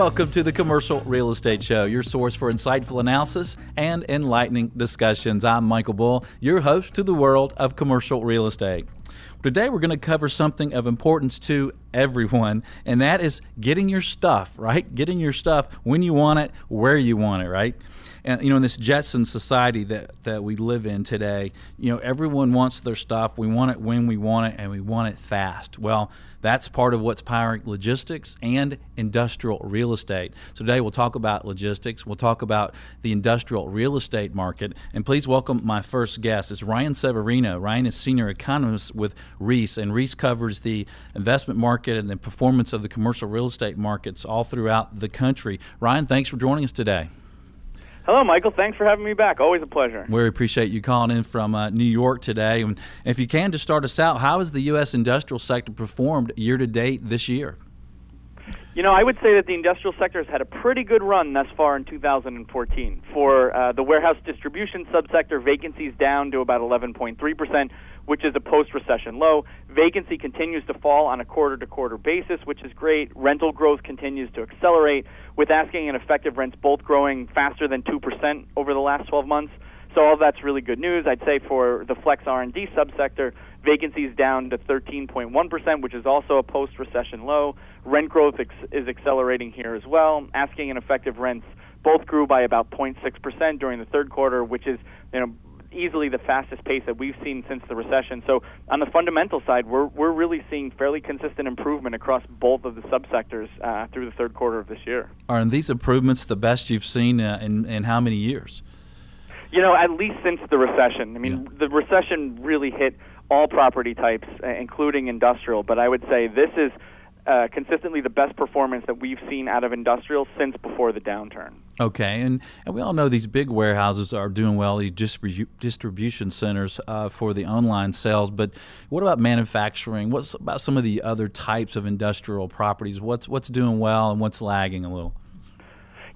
Welcome to the Commercial Real Estate Show, your source for insightful analysis and enlightening discussions. I'm Michael Bull, your host to the world of commercial real estate. Today, we're going to cover something of importance to everyone, and that is getting your stuff, right? Getting your stuff when you want it, where you want it, right? And you know in this Jetson society that that we live in today, you know everyone wants their stuff. We want it when we want it, and we want it fast. Well, that's part of what's powering logistics and industrial real estate. So today we'll talk about logistics. We'll talk about the industrial real estate market, and please welcome my first guest. It's Ryan Severino. Ryan is senior economist with Reis, and Reis covers the investment market and the performance of the commercial real estate markets all throughout the country. Ryan, thanks for joining us today. Hello, Michael. Thanks for having me back. Always a pleasure. We appreciate you calling in from uh, New York today. And if you can, to start us out, how has the U.S. industrial sector performed year to date this year? You know, I would say that the industrial sector has had a pretty good run thus far in 2014. For uh, the warehouse distribution subsector, vacancies down to about 11.3%, which is a post recession low. Vacancy continues to fall on a quarter to quarter basis, which is great. Rental growth continues to accelerate, with asking and effective rents both growing faster than 2% over the last 12 months. So all that's really good news. I'd say for the flex R&D subsector, vacancies down to 13.1%, which is also a post-recession low. Rent growth ex- is accelerating here as well. Asking and effective rents both grew by about 0.6% during the third quarter, which is you know easily the fastest pace that we've seen since the recession. So on the fundamental side, we're we're really seeing fairly consistent improvement across both of the subsectors uh, through the third quarter of this year. Are these improvements the best you've seen uh, in in how many years? You know, at least since the recession. I mean, yeah. the recession really hit all property types, uh, including industrial. But I would say this is uh, consistently the best performance that we've seen out of industrial since before the downturn. Okay, and, and we all know these big warehouses are doing well, these distribu- distribution centers uh, for the online sales. But what about manufacturing? What's about some of the other types of industrial properties? What's what's doing well and what's lagging a little?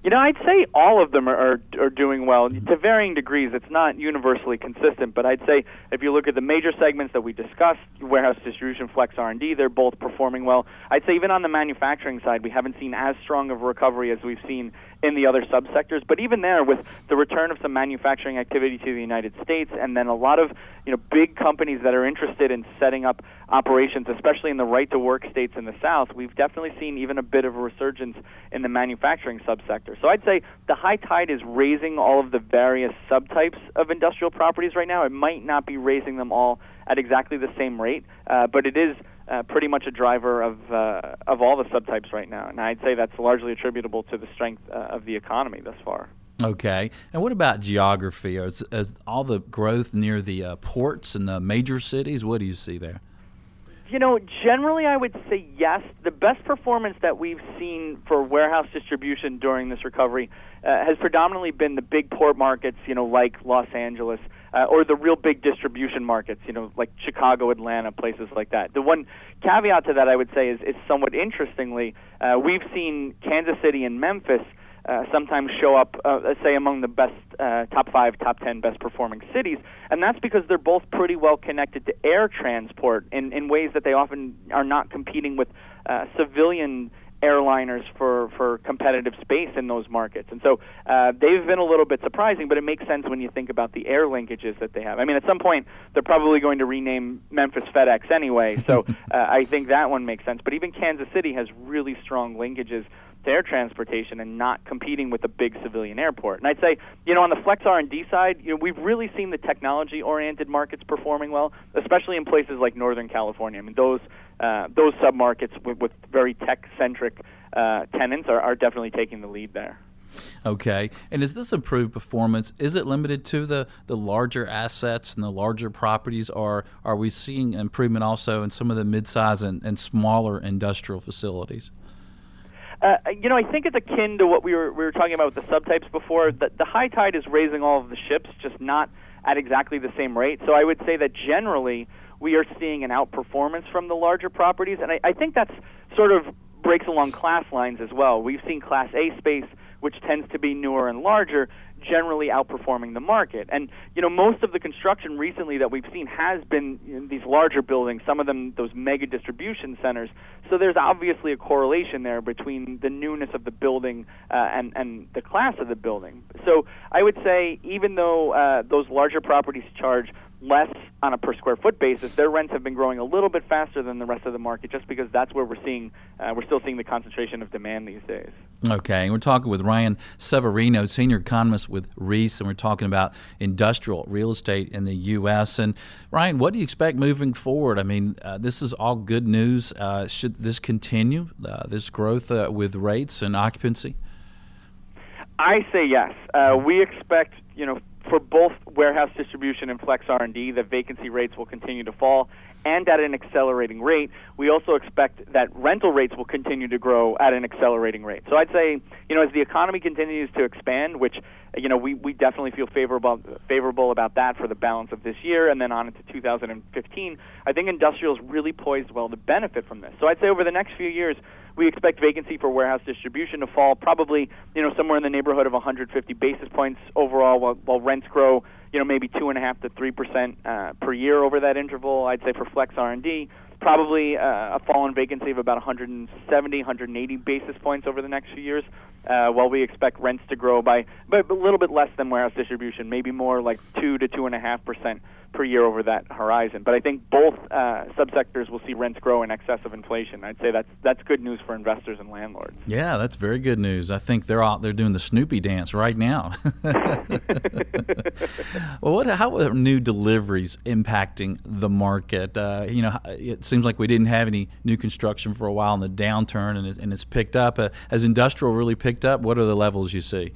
You know, I'd say all of them are, are are doing well to varying degrees. It's not universally consistent, but I'd say if you look at the major segments that we discussed, warehouse distribution, flex R&D, they're both performing well. I'd say even on the manufacturing side, we haven't seen as strong of a recovery as we've seen in the other subsectors. But even there, with the return of some manufacturing activity to the United States, and then a lot of you know big companies that are interested in setting up operations, especially in the right-to-work states in the South, we've definitely seen even a bit of a resurgence in the manufacturing subsector. So I'd say the high tide is raising all of the various subtypes of industrial properties right now. It might not be raising them all at exactly the same rate, uh, but it is uh, pretty much a driver of uh, of all the subtypes right now, and I'd say that's largely attributable to the strength uh, of the economy thus far. Okay, and what about geography? Is, is all the growth near the uh, ports and the major cities? What do you see there? You know, generally, I would say yes. The best performance that we've seen for warehouse distribution during this recovery uh, has predominantly been the big port markets, you know, like Los Angeles, uh, or the real big distribution markets, you know, like Chicago, Atlanta, places like that. The one caveat to that I would say is, is somewhat interestingly, uh, we've seen Kansas City and Memphis uh, sometimes show up, uh, say, among the best uh, top five, top ten best performing cities, and that's because they're both pretty well connected to air transport in, in ways that they often are not competing with uh, civilian airliners for, for competitive space in those markets. And so uh, they've been a little bit surprising, but it makes sense when you think about the air linkages that they have. I mean, at some point, they're probably going to rename Memphis FedEx anyway, so uh, I think that one makes sense. But even Kansas City has really strong linkages air transportation and not competing with a big civilian airport. And I'd say, you know, on the flex R&D side, you know, we've really seen the technology-oriented markets performing well, especially in places like Northern California. I mean, those uh, those submarkets with, with very tech-centric uh, tenants are, are definitely taking the lead there. Okay, and is this improved performance? Is it limited to the, the larger assets and the larger properties, or are we seeing improvement also in some of the midsize and, and smaller industrial facilities? Uh, you know, I think it's akin to what we were we were talking about with the subtypes before. That the high tide is raising all of the ships, just not at exactly the same rate. So I would say that generally we are seeing an outperformance from the larger properties, and I, I think that's sort of breaks along class lines as well. We've seen Class A space which tends to be newer and larger, generally outperforming the market. And you know, most of the construction recently that we've seen has been in these larger buildings, some of them those mega distribution centers. So there's obviously a correlation there between the newness of the building uh, and and the class of the building. So I would say even though uh, those larger properties charge less on a per square foot basis, their rents have been growing a little bit faster than the rest of the market, just because that's where we're seeing uh, we're still seeing the concentration of demand these days. Okay, and we're talking with Ryan Severino, senior economist with Reis, and we're talking about industrial real estate in the U.S. And Ryan, what do you expect moving forward? I mean, uh, this is all good news. Uh, should this continue, uh, this growth uh, with rates and occupancy? I say yes. Uh, we expect, you know, for both warehouse distribution and flex R&D, the vacancy rates will continue to fall and at an accelerating rate. We also expect that rental rates will continue to grow at an accelerating rate. So I'd say, you know, as the economy continues to expand, which you know, we, we definitely feel favorable favorable about that for the balance of this year and then on into 2015. I think industrial is really poised well to benefit from this. So I'd say over the next few years, we expect vacancy for warehouse distribution to fall probably, you know, somewhere in the neighborhood of 150 basis points overall, while, while rents grow, you know, maybe two and a half to three percent uh, per year over that interval. I'd say for flex R&D, probably uh, a fall in vacancy of about 170, 180 basis points over the next few years, uh, while we expect rents to grow by but a little bit less than warehouse distribution, maybe more like two to two and a half percent per year over that horizon. But I think both uh, subsectors will see rents grow in excess of inflation. I'd say that's that's good news for investors and landlords. Yeah, that's very good news. I think they're out there doing the Snoopy dance right now. well, what how are new deliveries impacting the market? Uh, you know, it seems like we didn't have any new construction for a while in the downturn, and, it, and it's picked up. Uh, has industrial really picked up? What are the levels you see?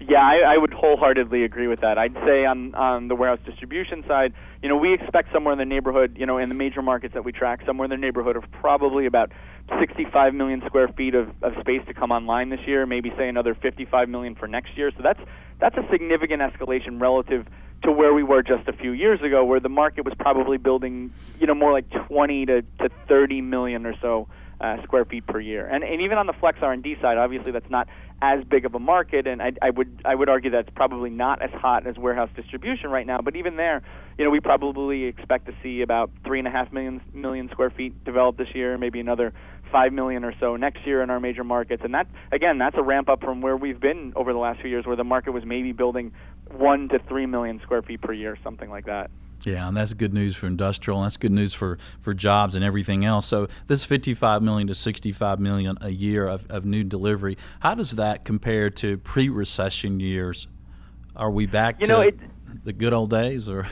Yeah, I, I would wholeheartedly agree with that. I'd say on on the warehouse distribution side, you know, we expect somewhere in the neighborhood, you know, in the major markets that we track, somewhere in the neighborhood of probably about 65 million square feet of, of space to come online this year. Maybe say another 55 million for next year. So that's that's a significant escalation relative to where we were just a few years ago, where the market was probably building, you know, more like 20 to, to 30 million or so uh, square feet per year. And, and even on the flex R&D side, obviously that's not as big of a market, and I, I would I would argue that's probably not as hot as warehouse distribution right now. But even there, you know, we probably expect to see about three and a half million million square feet developed this year, maybe another five million or so next year in our major markets. And that again, that's a ramp up from where we've been over the last few years, where the market was maybe building one to three million square feet per year, something like that. Yeah, and that's good news for industrial, and that's good news for, for jobs and everything else. So this 55 million to 65 million a year of, of new delivery. How does that compare to pre-recession years? Are we back you to know, it, the good old days, or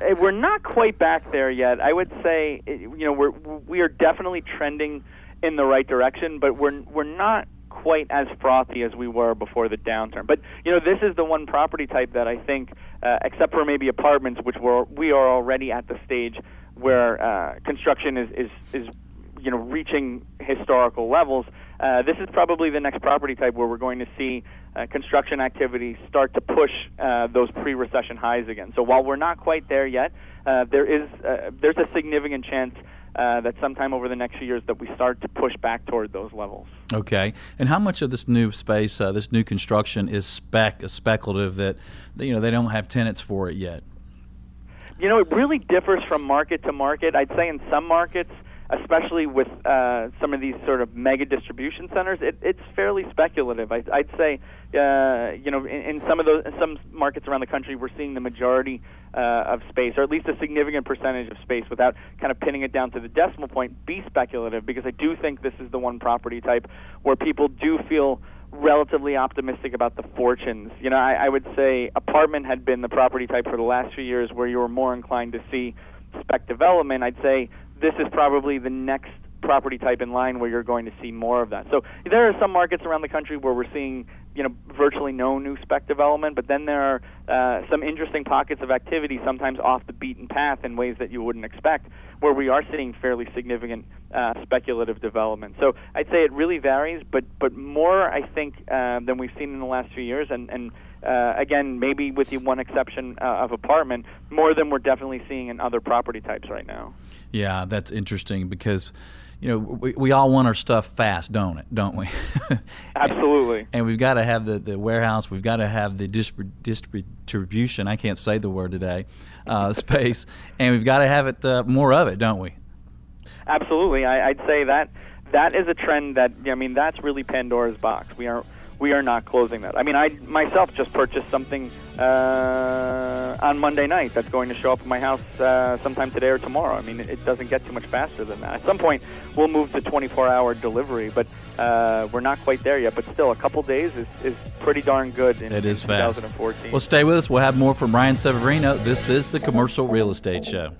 eh, we're not quite back there yet? I would say, eh, you know, we're we are definitely trending in the right direction, but we're we're not quite as frothy as we were before the downturn. But you know, this is the one property type that I think, uh, except for maybe apartments, which we're we are already at the stage where uh, construction is is is you know reaching historical levels. Uh, this is probably the next property type where we're going to see uh, construction activity start to push uh, those pre-recession highs again. So while we're not quite there yet, uh, there is uh, there's a significant chance uh, that sometime over the next few years that we start to push back toward those levels. Okay, and how much of this new space, uh, this new construction, is spec speculative that you know they don't have tenants for it yet? You know, it really differs from market to market. I'd say in some markets, especially with uh, some of these sort of mega distribution centers, it, it's fairly speculative. I, I'd say, uh, you know, in, in some of those some markets around the country, we're seeing the majority uh, of space, or at least a significant percentage of space, without kind of pinning it down to the decimal point, be speculative. Because I do think this is the one property type where people do feel relatively optimistic about the fortunes. You know, I, I would say apartment had been the property type for the last few years where you were more inclined to see spec development. I'd say this is probably the next property type in line where you're going to see more of that. So there are some markets around the country where we're seeing, you know, virtually no new spec development, but then there are uh, some interesting pockets of activity, sometimes off the beaten path in ways that you wouldn't expect, where we are seeing fairly significant uh, speculative development. So I'd say it really varies, but but more I think uh, than we've seen in the last few years, and and uh, again, maybe with the one exception uh, of apartment, more than we're definitely seeing in other property types right now. Yeah, that's interesting because you know, we, we all want our stuff fast, don't it? Don't we? Absolutely. and we've got to have the, the warehouse. We've got to have the distribution. I can't say the word today. Uh, space, and we've got to have it uh, more of it, don't we? Absolutely. I, I'd say that that is a trend that I mean that's really Pandora's box. We are we are not closing that. I mean, I myself just purchased something uh, on Monday night that's going to show up at my house uh, sometime today or tomorrow. I mean, it, doesn't get too much faster than that. At some point, we'll move to 24-hour delivery, but uh, we're not quite there yet. But still, a couple days is, is pretty darn good in, it is in fast. 2014. Well, stay with us. We'll have more from Ryan Severino. This is the Commercial Real Estate Show.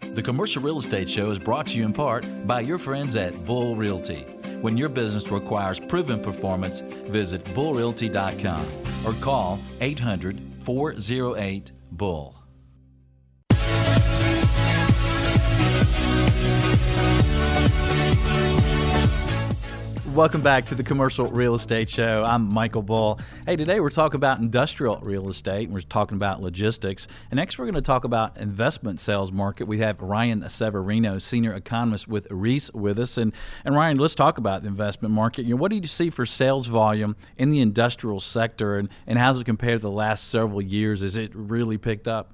The Commercial Real Estate Show is brought to you in part by your friends at Bull Realty. When your business requires proven performance, visit bullrealty.com or call 800 408 Bull. Welcome back to the Commercial Real Estate Show. I'm Michael Bull. Hey, today we're talking about industrial real estate. We're talking about logistics. And next we're going to talk about investment sales market. We have Ryan Severino, senior economist with Reis with us. And, and Ryan, let's talk about the investment market. You know, what do you see for sales volume in the industrial sector and, and how's it compared to the last several years? Has it really picked up?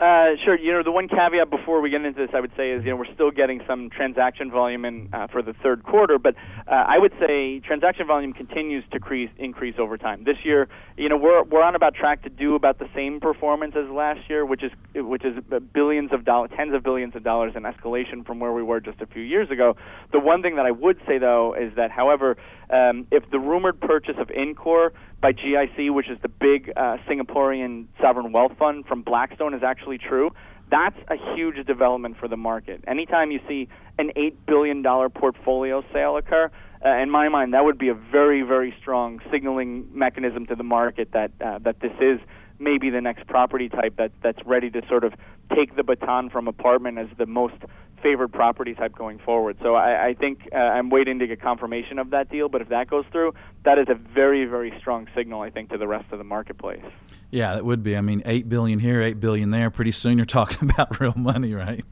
Uh, sure. You know, the one caveat before we get into this, I would say, is you know we're still getting some transaction volume in uh, for the third quarter, but uh, I would say transaction volume continues to increase increase over time. This year, you know, we're we're on about track to do about the same performance as last year, which is which is billions of dollars, tens of billions of dollars in escalation from where we were just a few years ago. The one thing that I would say though is that, however, um, if the rumored purchase of IndCor by GIC, which is the big uh, Singaporean sovereign wealth fund from Blackstone, is actually true, that's a huge development for the market. Anytime you see an $8 billion portfolio sale occur, uh, in my mind, that would be a very, very strong signaling mechanism to the market that uh, that this is maybe the next property type that that's ready to sort of take the baton from apartment as the most favored property type going forward. So I, I think uh, I'm waiting to get confirmation of that deal. But if that goes through, that is a very, very strong signal, I think, to the rest of the marketplace. Yeah, it would be. I mean, eight billion here, eight billion there. Pretty soon, you're talking about real money, right?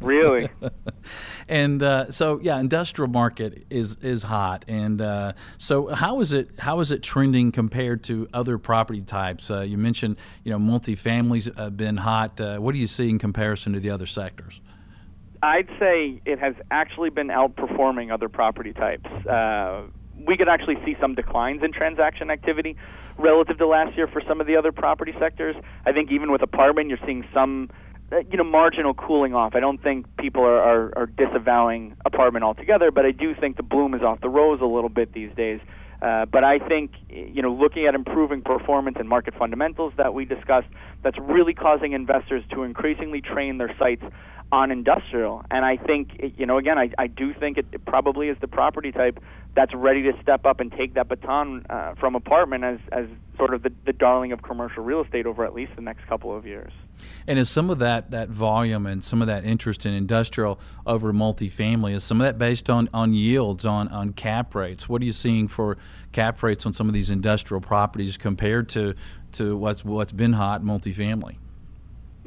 Really. and uh, so, yeah, industrial market is is hot. And uh, so, how is it? How is it trending compared to other property types? Uh, you mentioned, you know, multifamilies have been hot. Uh, what do you see in comparison to the other sectors? I'd say it has actually been outperforming other property types. Uh, we could actually see some declines in transaction activity relative to last year for some of the other property sectors. I think even with apartment, you're seeing some, you know, marginal cooling off. I don't think people are, are, are disavowing apartment altogether, but I do think the bloom is off the rose a little bit these days. Uh, but I think, you know, looking at improving performance and market fundamentals that we discussed, that's really causing investors to increasingly train their sights on industrial. And I think, you know, again, I, I do think it, it probably is the property type that's ready to step up and take that baton uh, from apartment as, as sort of the, the darling of commercial real estate over at least the next couple of years. And is some of that, that volume and some of that interest in industrial over multifamily, is some of that based on, on yields, on, on cap rates? What are you seeing for cap rates on some of these industrial properties compared to, to what's, what's been hot multifamily?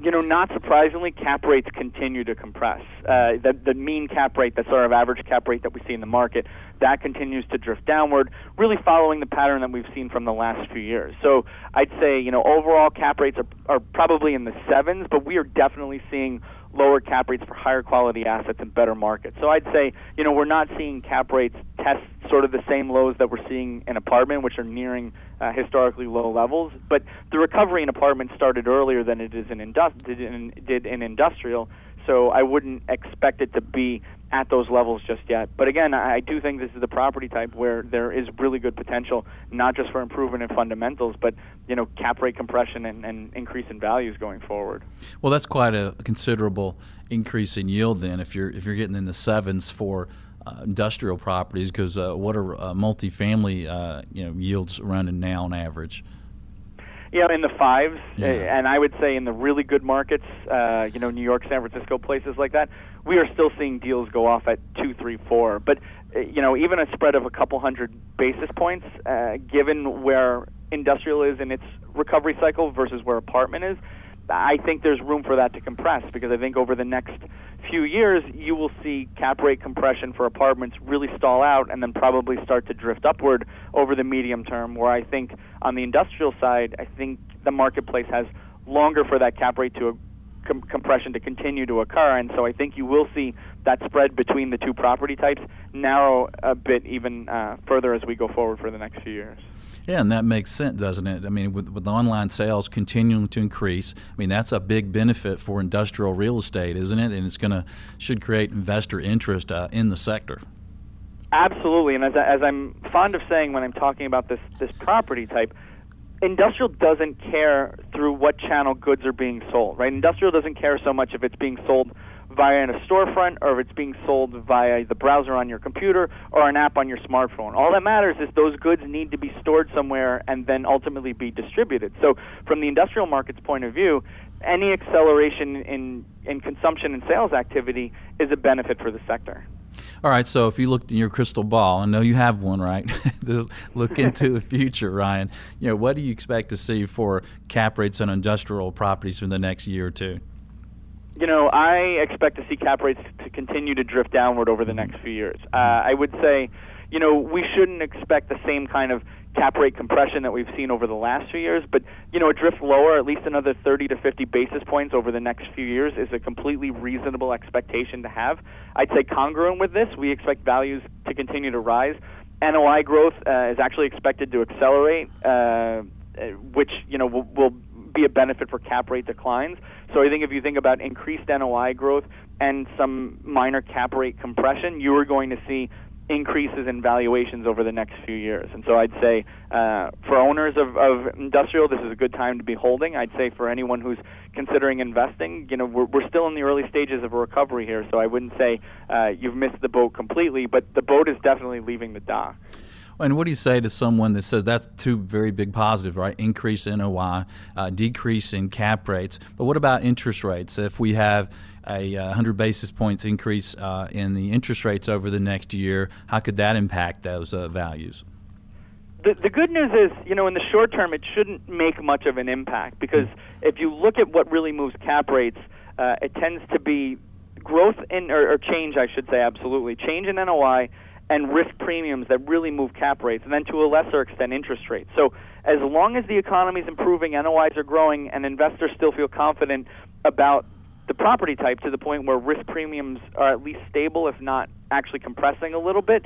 You know, not surprisingly, cap rates continue to compress. Uh, the, the mean cap rate, the sort of average cap rate that we see in the market, that continues to drift downward, really following the pattern that we've seen from the last few years. So I'd say, you know, overall cap rates are, are probably in the sevens, but we are definitely seeing lower cap rates for higher quality assets and better markets. So I'd say, you know, we're not seeing cap rates test sort of the same lows that we're seeing in apartment, which are nearing uh, historically low levels. But the recovery in apartment started earlier than it is in industri- did in, did in industrial. So I wouldn't expect it to be at those levels just yet. But again, I do think this is the property type where there is really good potential, not just for improvement in fundamentals, but you know cap rate compression and, and increase in values going forward. Well, that's quite a considerable increase in yield then. If you're if you're getting in the sevens for uh, industrial properties, because uh, what are uh, multifamily uh, you know yields running now on average? you know, in the fives, yeah. and I would say in the really good markets, uh, you know, New York, San Francisco, places like that, we are still seeing deals go off at two, three, four. But uh, you know, even a spread of a couple hundred basis points, uh, given where industrial is in its recovery cycle versus where apartment is, I think there's room for that to compress because I think over the next few years you will see cap rate compression for apartments really stall out and then probably start to drift upward over the medium term. Where I think on the industrial side, I think the marketplace has longer for that cap rate to com- compression to continue to occur, and so I think you will see that spread between the two property types narrow a bit even uh, further as we go forward for the next few years. Yeah, and that makes sense, doesn't it? I mean, with, with online sales continuing to increase, I mean that's a big benefit for industrial real estate, isn't it? And it's going to should create investor interest uh, in the sector. Absolutely, and as, I, as I'm fond of saying when I'm talking about this this property type, industrial doesn't care through what channel goods are being sold, right? Industrial doesn't care so much if it's being sold via a storefront or if it's being sold via the browser on your computer or an app on your smartphone. All that matters is those goods need to be stored somewhere and then ultimately be distributed. So, from the industrial market's point of view, any acceleration in, in consumption and sales activity is a benefit for the sector. All right, so if you looked in your crystal ball, I know you have one, right? Look into the future, Ryan. You know, what do you expect to see for cap rates on industrial properties for the next year or two? You know, I expect to see cap rates to continue to drift downward over the next few years. Uh, I would say, you know, we shouldn't expect the same kind of cap rate compression that we've seen over the last few years, but you know, a drift lower, at least another 30 to 50 basis points over the next few years, is a completely reasonable expectation to have. I'd say congruent with this, we expect values to continue to rise. NOI growth uh, is actually expected to accelerate, uh, which you know will, will be a benefit for cap rate declines. So I think if you think about increased NOI growth and some minor cap rate compression, you are going to see increases in valuations over the next few years. And so I'd say uh, for owners of, of industrial, this is a good time to be holding. I'd say for anyone who's considering investing, you know, we're, we're still in the early stages of a recovery here, so I wouldn't say uh, you've missed the boat completely, but the boat is definitely leaving the dock. And what do you say to someone that says that's two very big positives, right? Increase in NOI, uh, decrease in cap rates. But what about interest rates? If we have a 100 uh, basis points increase uh, in the interest rates over the next year, how could that impact those uh, values? The, the good news is, you know, in the short term, it shouldn't make much of an impact because if you look at what really moves cap rates, uh, it tends to be growth in, or, or change, I should say, absolutely, change in NOI and risk premiums that really move cap rates, and then to a lesser extent, interest rates. So, as long as the economy is improving, NOIs are growing, and investors still feel confident about the property type to the point where risk premiums are at least stable, if not actually compressing a little bit,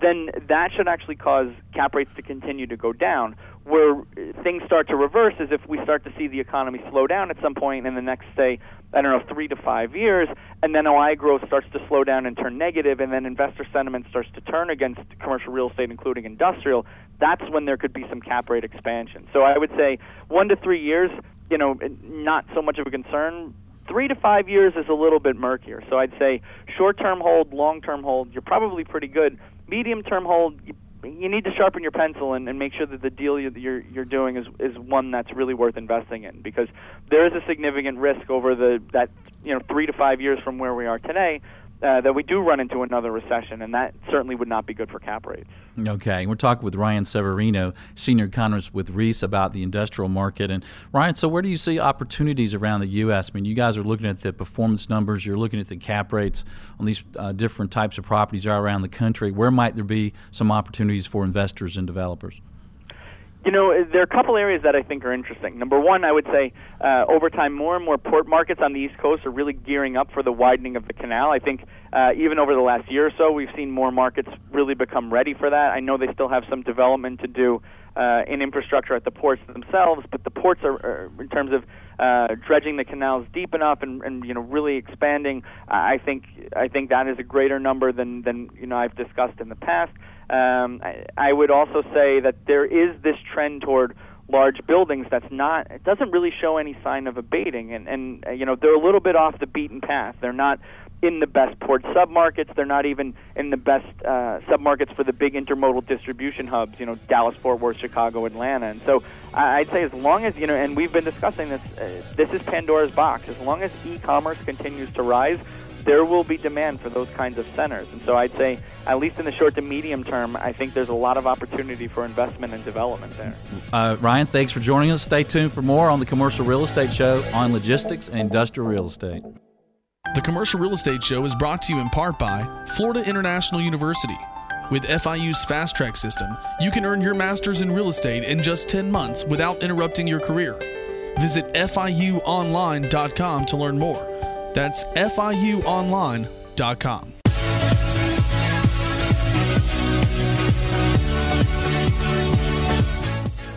then that should actually cause cap rates to continue to go down. Where uh, things start to reverse is if we start to see the economy slow down at some point in the next, say, I don't know, three to five years, and then OI growth starts to slow down and turn negative, and then investor sentiment starts to turn against commercial real estate, including industrial, that's when there could be some cap rate expansion. So I would say one to three years, you know, not so much of a concern Three to five years is a little bit murkier. So I'd say short term hold, long term hold, you're probably pretty good. Medium term hold, you, you need to sharpen your pencil and, and make sure that the deal you're you're doing is is one that's really worth investing in because there is a significant risk over the that you know three to five years from where we are today uh, that we do run into another recession, and that certainly would not be good for cap rates. Okay, we're talking with Ryan Severino, senior economist with Reis, about the industrial market. And Ryan, so where do you see opportunities around the U.S.? I mean, you guys are looking at the performance numbers, you're looking at the cap rates on these uh, different types of properties around the country. Where might there be some opportunities for investors and developers? You know, there are a couple areas that I think are interesting. Number one, I would say uh, over time, more and more port markets on the East Coast are really gearing up for the widening of the canal. I think uh, even over the last year or so, we've seen more markets really become ready for that. I know they still have some development to do uh, in infrastructure at the ports themselves, but the ports are, are in terms of uh, dredging the canals deep enough and, and you know really expanding. I think I think that is a greater number than than you know I've discussed in the past. Um, I, I would also say that there is this trend toward large buildings that's not it doesn't really show any sign of abating. And and uh, you know they're a little bit off the beaten path. They're not in the best port submarkets. They're not even in the best uh, submarkets for the big intermodal distribution hubs you know Dallas Fort Worth Chicago Atlanta. And so I'd say as long as you know and we've been discussing this uh, this is Pandora's box. As long as e-commerce continues to rise there will be demand for those kinds of centers. And so I'd say, at least in the short to medium term, I think there's a lot of opportunity for investment and development there. Uh, Ryan, thanks for joining us. Stay tuned for more on the Commercial Real Estate Show on logistics and industrial real estate. The Commercial Real Estate Show is brought to you in part by Florida International University. With FIU's Fast Track system, you can earn your master's in real estate in just 10 months without interrupting your career. Visit FIUOnline.com to learn more. That's FIUOnline.com.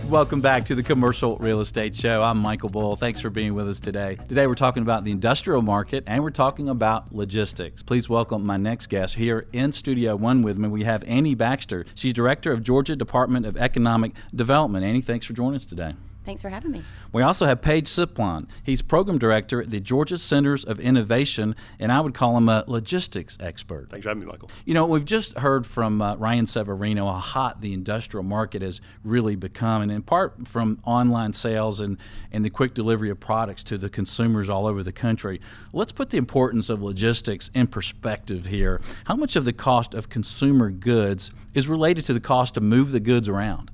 Welcome back to the Commercial Real Estate Show. I'm Michael Bull. Thanks for being with us today. Today we're talking about the industrial market and we're talking about logistics. Please welcome my next guest here in Studio One with me. We have Annie Baxter. She's Director of Georgia Department of Economic Development. Annie, thanks for joining us today. Thanks for having me. We also have Page Siplon. He's program director at the Georgia Centers of Innovation, and I would call him a logistics expert. Thanks for having me, Michael. You know, we've just heard from uh, Ryan Severino how hot the industrial market has really become, and in part from online sales and, and the quick delivery of products to the consumers all over the country. Let's put the importance of logistics in perspective here. How much of the cost of consumer goods is related to the cost to move the goods around?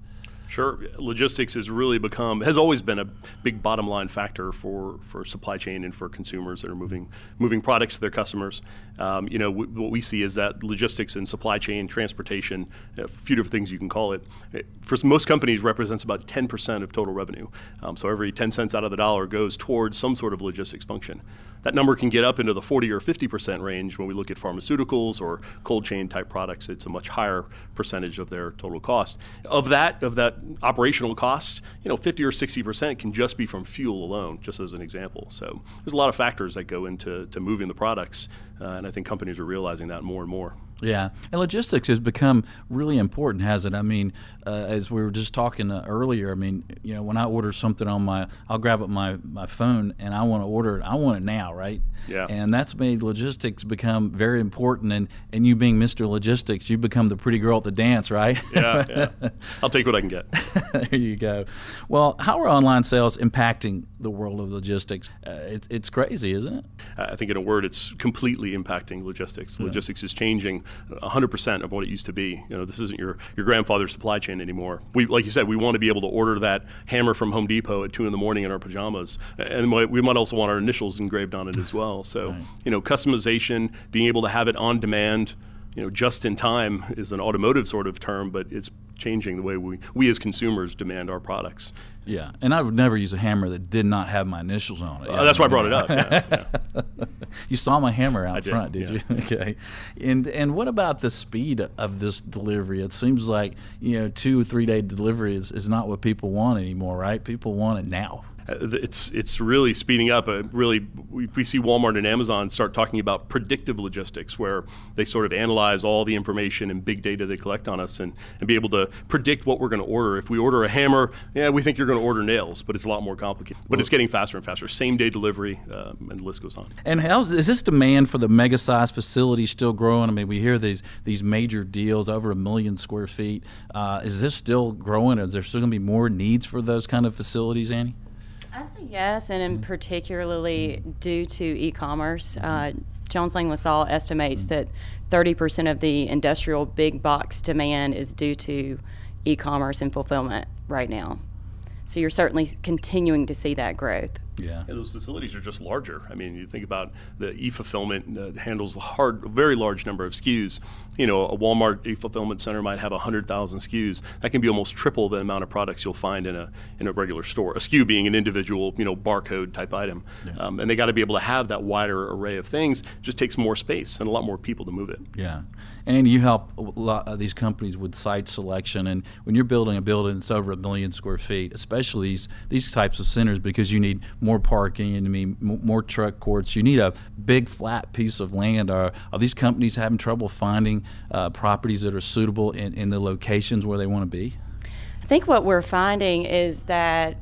Sure, logistics has really become has always been a big bottom line factor for, for supply chain and for consumers that are moving moving products to their customers. Um, you know w- what we see is that logistics and supply chain transportation, a few different things you can call it, it for most companies represents about 10% of total revenue. Um, so every 10 cents out of the dollar goes towards some sort of logistics function. That number can get up into the 40 or 50% range when we look at pharmaceuticals or cold chain type products. It's a much higher percentage of their total cost. Of that, of that operational cost, you know, 50 or 60% can just be from fuel alone, just as an example. So there's a lot of factors that go into to moving the products, uh, and I think companies are realizing that more and more. Yeah, and logistics has become really important, has it? I mean, uh, as we were just talking uh, earlier, I mean, you know, when I order something on my, I'll grab up my, my phone and I want to order it. I want it now, right? Yeah. And that's made logistics become very important. And, and you being Mr. Logistics, you become the pretty girl at the dance, right? Yeah, yeah. I'll take what I can get. there you go. Well, how are online sales impacting the world of logistics? Uh, it, it's crazy, isn't it? I think, in a word, it's completely impacting logistics. Yeah. Logistics is changing 100% of what it used to be. You know, this isn't your, your grandfather's supply chain anymore. We, like you said, we want to be able to order that hammer from Home Depot at two in the morning in our pajamas, and we might also want our initials engraved on it as well. So, right. you know, customization, being able to have it on demand you know, just in time is an automotive sort of term, but it's changing the way we, we as consumers demand our products. Yeah, and I would never use a hammer that did not have my initials on it. Uh, that's why I brought it up. Yeah, yeah. you saw my hammer out did, front, did yeah. you? okay. And and what about the speed of this delivery? It seems like you know two or three day delivery is, is not what people want anymore, right? People want it now. Uh, it's it's really speeding up. Uh, really, we, we, see Walmart and Amazon start talking about predictive logistics, where they sort of analyze all the information and big data they collect on us, and, and be able to predict what we're going to order. If we order a hammer, yeah, we think you're going to order nails, but it's a lot more complicated. But it's getting faster and faster. Same day delivery, um, and the list goes on. And how's is this demand for the mega size facilities still growing? I mean, we hear these these major deals over a million square feet. Uh, is this still growing? Is there still going to be more needs for those kind of facilities, Annie? I say yes, and in mm-hmm. particularly mm-hmm. due to e-commerce. Uh, mm-hmm. Jones Lang LaSalle estimates that 30% of the industrial big box demand is due to e-commerce and fulfillment right now. So you're certainly continuing to see that growth. Yeah. And those facilities are just larger. I mean, you think about the e-fulfillment uh, handles a hard, very large number of SKUs. You know, a Walmart e-fulfillment center might have 100,000 SKUs. That can be almost triple the amount of products you'll find in a in a regular store. A SKU being an individual, you know, barcode type item. Yeah. Um, and they got to be able to have that wider array of things. It just takes more space and a lot more people to move it. Yeah. And you help a lot of these companies with site selection. And when you're building a building that's over a million square feet, especially these these types of centers, because you need more parking and I mean more truck courts. You need a big flat piece of land. Are, are these companies having trouble finding uh, properties that are suitable in, in the locations where they want to be? I think what we're finding is that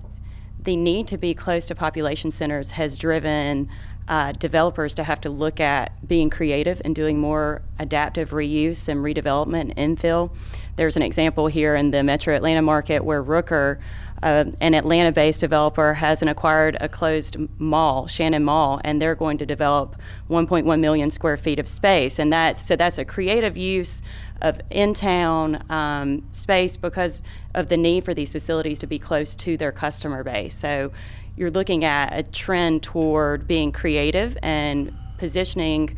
the need to be close to population centers has driven uh, developers to have to look at being creative and doing more adaptive reuse and redevelopment and infill. There's an example here in the metro Atlanta market where Rooker uh, an Atlanta based developer has an acquired a closed mall, Shannon Mall, and they're going to develop 1.1 million square feet of space. And that's, so that's a creative use of in town um, space because of the need for these facilities to be close to their customer base. So you're looking at a trend toward being creative and positioning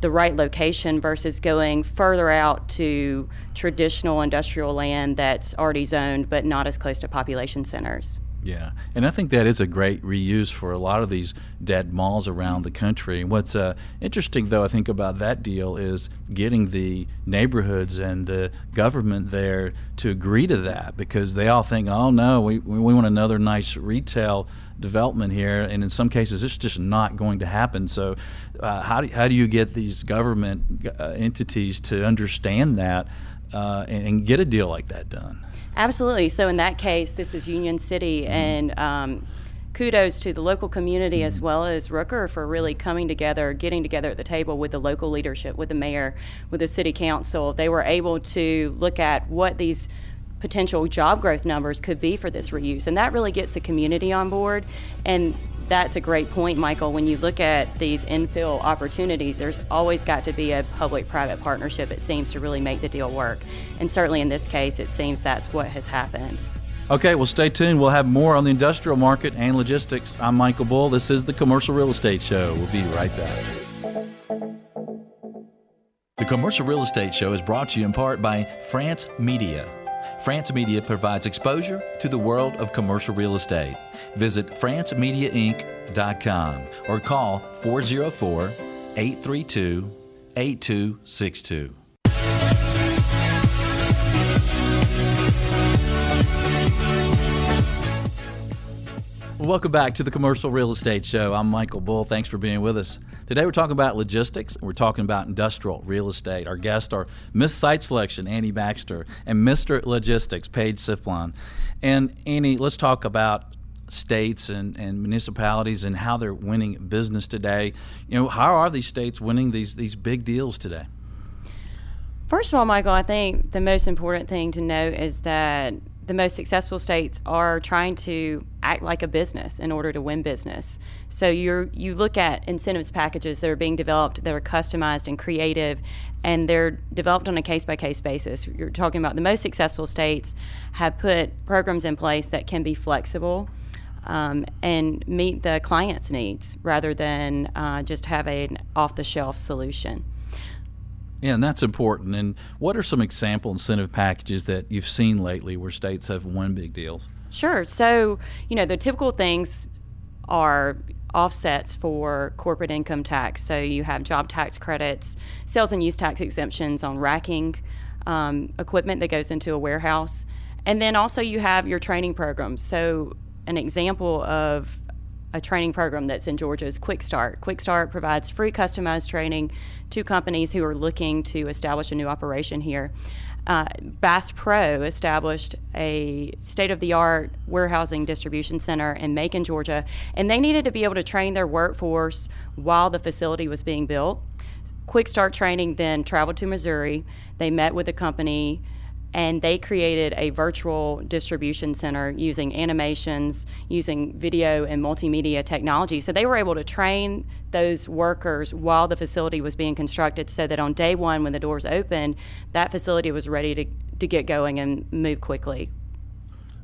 the right location versus going further out to traditional industrial land that's already zoned but not as close to population centers. Yeah, and I think that is a great reuse for a lot of these dead malls around the country. What's uh, interesting, though, I think about that deal is getting the neighborhoods and the government there to agree to that because they all think, oh no, we, we want another nice retail development here, and in some cases, it's just not going to happen. So, uh, how, do, how do you get these government uh, entities to understand that uh, and, and get a deal like that done? Absolutely. So in that case, this is Union City, mm-hmm. and um, kudos to the local community as mm-hmm. well as Rooker for really coming together, getting together at the table with the local leadership, with the mayor, with the city council. They were able to look at what these potential job growth numbers could be for this reuse, and that really gets the community on board. And that's a great point, Michael. When you look at these infill opportunities, there's always got to be a public private partnership, it seems, to really make the deal work. And certainly in this case, it seems that's what has happened. Okay, well, stay tuned. We'll have more on the industrial market and logistics. I'm Michael Bull. This is the Commercial Real Estate Show. We'll be right back. The Commercial Real Estate Show is brought to you in part by France Media. France Media provides exposure to the world of commercial real estate. Visit francemediainc.com or call 404 832 8262. Welcome back to the Commercial Real Estate Show. I'm Michael Bull. Thanks for being with us. Today we're talking about logistics we're talking about industrial real estate. Our guests are Miss Site Selection, Annie Baxter, and Mr. Logistics, Page Siplon. And Annie, let's talk about states and, and municipalities and how they're winning business today. You know, how are these states winning these, these big deals today? First of all, Michael, I think the most important thing to note is that the most successful states are trying to act like a business in order to win business. So you you look at incentives packages that are being developed that are customized and creative, and they're developed on a case by case basis. You're talking about the most successful states have put programs in place that can be flexible. Um, and meet the client's needs rather than uh, just have an off the shelf solution. Yeah, and that's important. And what are some example incentive packages that you've seen lately where states have won big deals? Sure. So, you know, the typical things are offsets for corporate income tax. So you have job tax credits, sales and use tax exemptions on racking um, equipment that goes into a warehouse. And then also you have your training programs. So an example of a training program that's in Georgia is Quick Start. Quick Start provides free customized training to companies who are looking to establish a new operation here. Uh, Bass Pro established a state of the art warehousing distribution center in Macon, Georgia, and they needed to be able to train their workforce while the facility was being built. Quick Start Training then traveled to Missouri. They met with the company and they created a virtual distribution center using animations, using video and multimedia technology. So they were able to train those workers while the facility was being constructed so that on day one, when the doors opened, that facility was ready to, to get going and move quickly.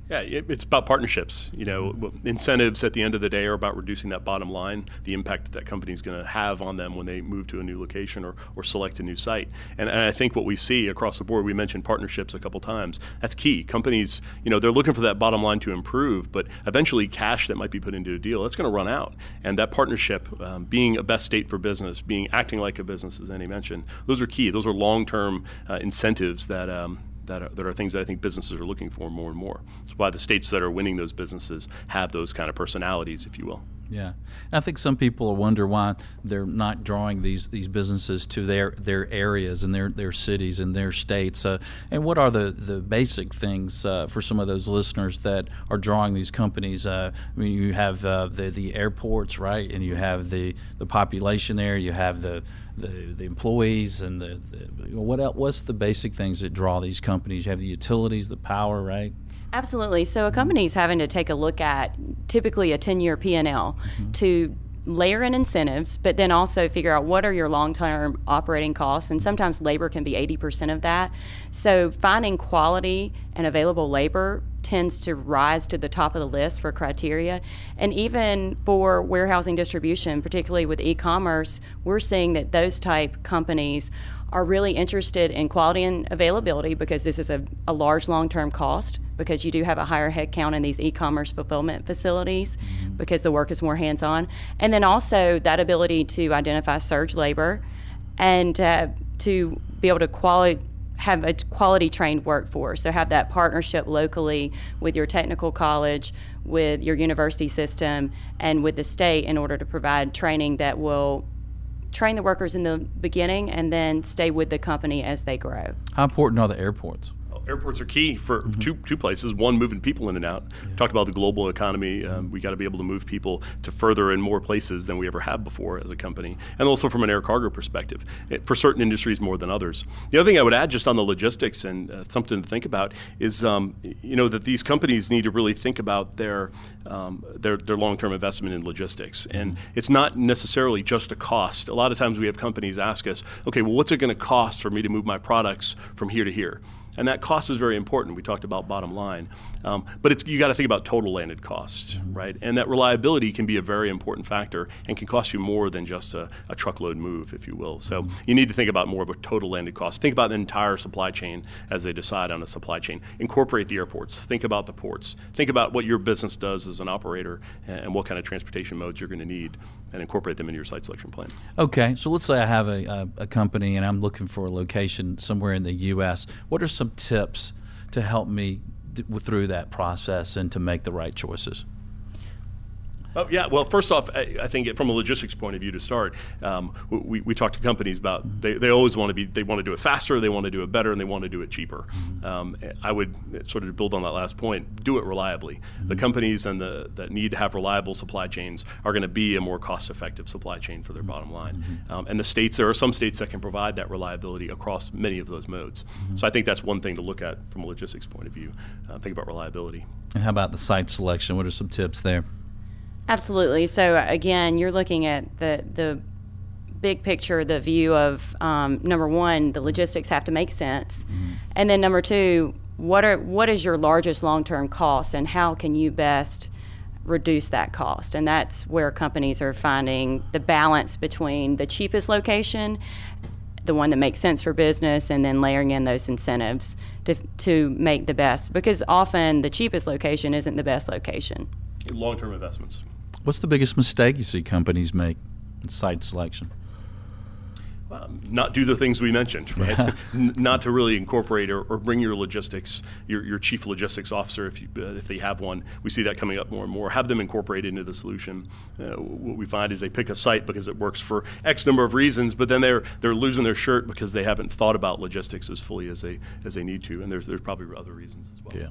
Yeah, it's about partnerships. You know, incentives at the end of the day are about reducing that bottom line, the impact that that company is going to have on them when they move to a new location or, or select a new site. And, and I think what we see across the board, we mentioned partnerships a couple times. That's key. Companies, you know, they're looking for that bottom line to improve, but eventually cash that might be put into a deal, that's going to run out. And that partnership, um, being a best state for business, being acting like a business, as Annie mentioned, those are key. Those are long-term uh, incentives that um, that are, that are things that I think businesses are looking for more and more. It's why the states that are winning those businesses have those kind of personalities, if you will. Yeah, I think some people wonder why they're not drawing these, these businesses to their, their areas and their, their cities and their states. Uh, and what are the, the basic things uh, for some of those listeners that are drawing these companies? Uh, I mean, you have uh, the the airports, right, and you have the, the population there. You have the the, the employees and the, the what else, what's the basic things that draw these companies? You have the utilities, the power, right? Absolutely. So a company's having to take a look at typically a 10-year P&L mm-hmm. to layer in incentives, but then also figure out what are your long term operating costs. And sometimes labor can be 80% of that. So finding quality and available labor tends to rise to the top of the list for criteria. And even for warehousing distribution, particularly with e commerce, we're seeing that those type companies are really interested in quality and availability because this is a, a large long term cost because you do have a higher headcount in these e-commerce fulfillment facilities mm-hmm. because the work is more hands-on and then also that ability to identify surge labor and uh, to be able to quality have a quality trained workforce so have that partnership locally with your technical college with your university system and with the state in order to provide training that will train the workers in the beginning and then stay with the company as they grow. How important are the airports? Airports are key for mm-hmm. two two places. One, moving people in and out. Yeah. Talked about the global economy. Um, we got to be able to move people to further and more places than we ever have before as a company, and also from an air cargo perspective, it, for certain industries more than others. The other thing I would add, just on the logistics and uh, something to think about, is um, you know that these companies need to really think about their um, their, their long-term investment in logistics, and mm-hmm. it's not necessarily just the cost. A lot of times we have companies ask us, okay, well, what's it going to cost for me to move my products from here to here? And that cost is very important. We talked about bottom line, um, but it's you got to think about total landed costs, mm-hmm. right? And that reliability can be a very important factor and can cost you more than just a, a truckload move, if you will. So mm-hmm. you need to think about more of a total landed cost. Think about the entire supply chain as they decide on a supply chain. Incorporate the airports. Think about the ports. Think about what your business does as an operator and, and what kind of transportation modes you're going to need, and incorporate them into your site selection plan. Okay, so let's say I have a, a, a company and I'm looking for a location somewhere in the U.S. What are some some tips to help me through that process and to make the right choices? Oh, yeah. Well, first off, I, I think from a logistics point of view to start, um, we, we talk to companies about they, they always want to be they want to do it faster, they want to do it better, and they want to do it cheaper. Mm-hmm. Um, I would sort of build on that last point. Do it reliably. Mm-hmm. The companies and the that need to have reliable supply chains are going to be a more cost-effective supply chain for their mm-hmm. bottom line. Mm-hmm. Um, and the states there are some states that can provide that reliability across many of those modes. Mm-hmm. So I think that's one thing to look at from a logistics point of view. Uh, think about reliability. And how about the site selection? What are some tips there? Absolutely. So again, you're looking at the the big picture, the view of um, number one, the logistics have to make sense, mm-hmm. and then number two, what are what is your largest long term cost, and how can you best reduce that cost? And that's where companies are finding the balance between the cheapest location, the one that makes sense for business, and then layering in those incentives to to make the best. Because often the cheapest location isn't the best location. Long term investments. What's the biggest mistake you see companies make in site selection? Um, not do the things we mentioned, right? Yeah. Not to really incorporate or, or, bring your logistics, your, your chief logistics officer, if you, uh, if they have one. We see that coming up more and more. Have them incorporate into the solution. Uh, what we find is they pick a site because it works for X number of reasons, but then they're they're losing their shirt because they haven't thought about logistics as fully as they as they need to, and there's there's probably other reasons as well. Yeah.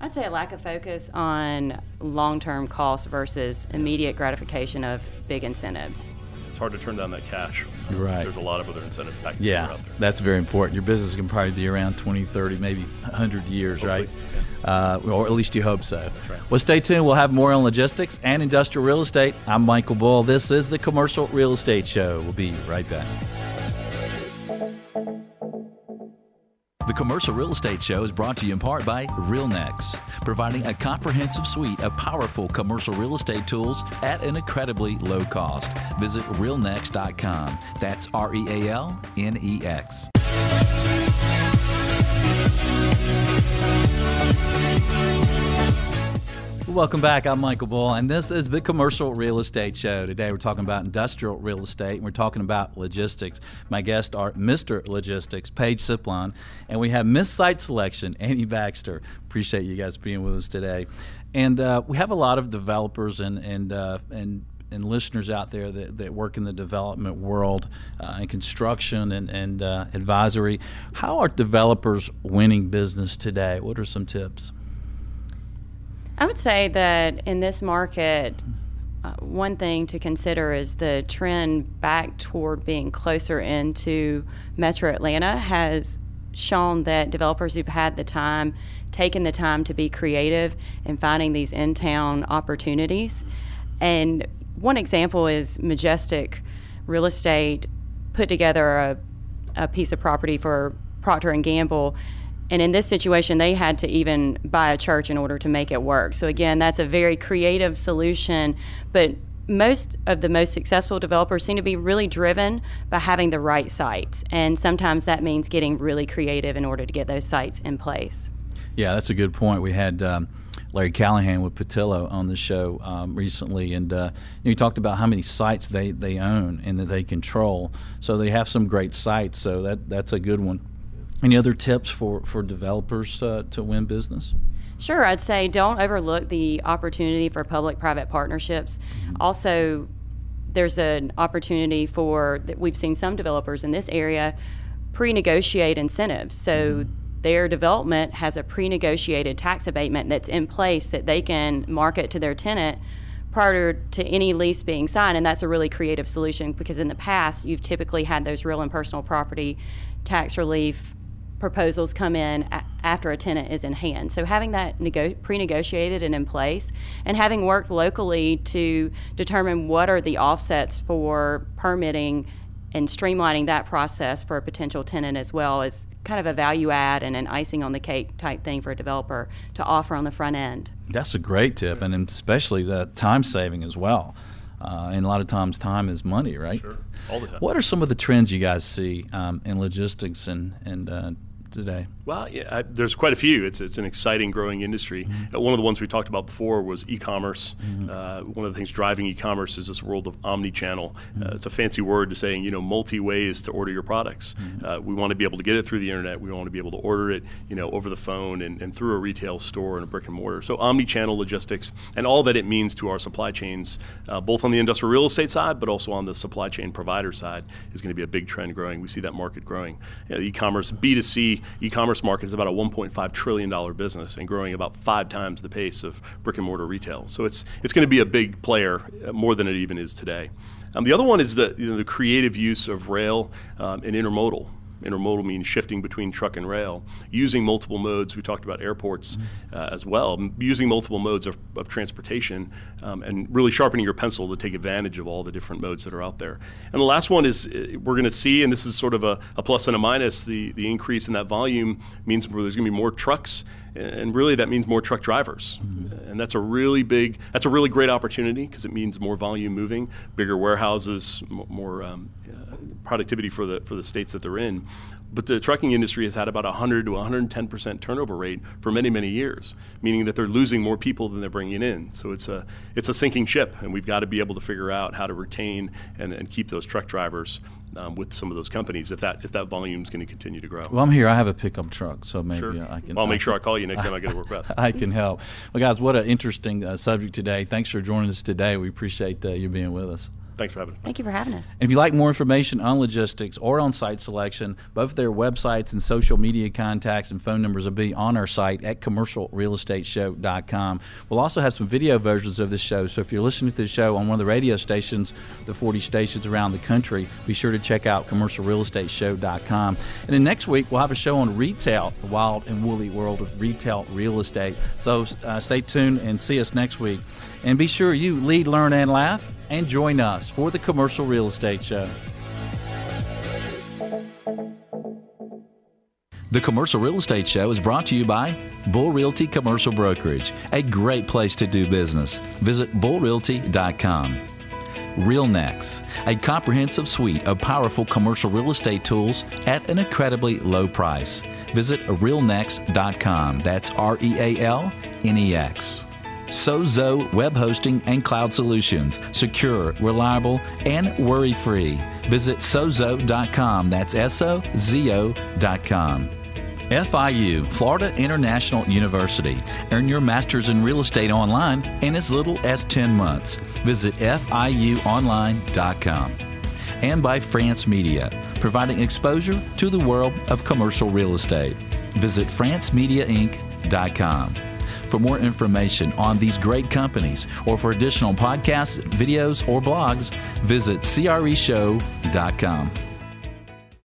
I'd say a lack of focus on long term costs versus immediate gratification of big incentives. It's hard to turn down that cash. Right. There's a lot of other incentive packages yeah, out there. Yeah, that's very important. Your business can probably be around 20, 30, maybe 100 years, Hopefully, right? Yeah. Uh, or at least you hope so. That's right. Well, stay tuned. We'll have more on logistics and industrial real estate. I'm Michael Bull. This is the Commercial Real Estate Show. We'll be right back. The Commercial Real Estate Show is brought to you in part by RealNex, providing a comprehensive suite of powerful commercial real estate tools at an incredibly low cost. Visit realnex.com. That's R E A L N E X. Welcome back. I'm Michael Bull, and this is the Commercial Real Estate Show. Today we're talking about industrial real estate, and we're talking about logistics. My guests are Mr. Logistics, Page Siplon, and we have Miss Site Selection, Annie Baxter. Appreciate you guys being with us today. And uh, we have a lot of developers and and uh, and and listeners out there that, that work in the development world uh, and construction and, and uh, advisory. How are developers winning business today? What are some tips? I would say that in this market, uh, one thing to consider is the trend back toward being closer into Metro Atlanta has shown that developers who've had the time, taken the time to be creative and finding these in town opportunities. And one example is Majestic Real Estate put together a, a piece of property for Procter and Gamble and in this situation, they had to even buy a church in order to make it work. So, again, that's a very creative solution. But most of the most successful developers seem to be really driven by having the right sites. And sometimes that means getting really creative in order to get those sites in place. Yeah, that's a good point. We had. Um, Larry Callahan with Pattillo on the show um, recently, and uh, he talked about how many sites they, they own and that they control. So they have some great sites. So that that's a good one. Any other tips for, for developers uh, to win business? Sure, I'd say don't overlook the opportunity for public private partnerships. Mm-hmm. Also, there's an opportunity for that we've seen some developers in this area pre-negotiate incentives. So mm-hmm. their development has a pre-negotiated tax abatement that's in place that they can market to their tenant prior to any lease being signed and that's a really creative solution because in the past you've typically had those real and personal property tax relief proposals come in a- after a tenant is in hand. So having that nego- pre-negotiated and in place, and having worked locally to determine what are the offsets for permitting and streamlining that process for a potential tenant as well is kind of a value add and an icing on the cake type thing for a developer to offer on the front end. That's a great tip, and especially the time saving as well. Uh, and a lot of times, time is money, right? Sure, all the time. What are some of the trends you guys see um, in logistics and and uh, today? Well, yeah, I, there's quite a few. It's it's an exciting, growing industry. Mm-hmm. Uh, one of the ones we talked about before was e-commerce. Mm-hmm. Uh, one of the things driving e-commerce is this world of omni-channel. Mm-hmm. Uh, it's a fancy word to saying you know multi ways to order your products. Mm-hmm. Uh, we want to be able to get it through the internet. We want to be able to order it, you know, over the phone and, and through a retail store and a brick and mortar. So omni-channel logistics and all that it means to our supply chains, uh, both on the industrial real estate side, but also on the supply chain provider side, is going to be a big trend growing. We see that market growing. You know, e-commerce, B2C e-commerce market is about a 1.5 trillion dollar business and growing about five times the pace of brick and mortar retail. So it's it's going to be a big player uh, more than it even is today. Um, the other one is the you know, the creative use of rail um, and intermodal. Intermodal means shifting between truck and rail, using multiple modes. We talked about airports mm-hmm. uh, as well, using multiple modes of, of transportation um, and really sharpening your pencil to take advantage of all the different modes that are out there. And the last one is uh, we're going to see, and this is sort of a, a plus and a minus, the, the increase in that volume means there's going to be more trucks and really that means more truck drivers mm-hmm. and that's a really big that's a really great opportunity because it means more volume moving bigger warehouses more um, productivity for the for the states that they're in. But the trucking industry has had about 100 to 110 percent turnover rate for many many years, meaning that they're losing more people than they're bringing in. So it's a it's a sinking ship, and we've got to be able to figure out how to retain and, and keep those truck drivers um, with some of those companies if that if that volume is going to continue to grow. Well, I'm here. I have a pickup truck, so maybe sure. I can. I'll make sure I call you next time I get to work west. I can help. Well, guys, what an interesting uh, subject today. Thanks for joining us today. We appreciate uh, you being with us. Thanks for having me. Thank you for having us. And if you'd like more information on logistics or on site selection, both their websites and social media contacts and phone numbers will be on our site at commercialrealestateshow.com. We'll also have some video versions of this show. So if you're listening to the show on one of the radio stations, the 40 stations around the country, be sure to check out commercialrealestateshow.com. And then next week, we'll have a show on retail, the wild and woolly world of retail real estate. So uh, stay tuned and see us next week. And be sure you lead, learn, and laugh and join us for the Commercial Real Estate Show. The Commercial Real Estate Show is brought to you by Bull Realty Commercial Brokerage, a great place to do business. Visit bullrealty.com. RealNex, a comprehensive suite of powerful commercial real estate tools at an incredibly low price. Visit realnex.com. That's R E A L N E X. Sozo Web Hosting and Cloud Solutions. Secure, reliable, and worry free. Visit sozo.com. That's S O Z O.com. FIU, Florida International University. Earn your master's in real estate online in as little as 10 months. Visit FIUonline.com. And by France Media, providing exposure to the world of commercial real estate. Visit francemediainc.com. For more information on these great companies or for additional podcasts, videos, or blogs, visit creshow.com.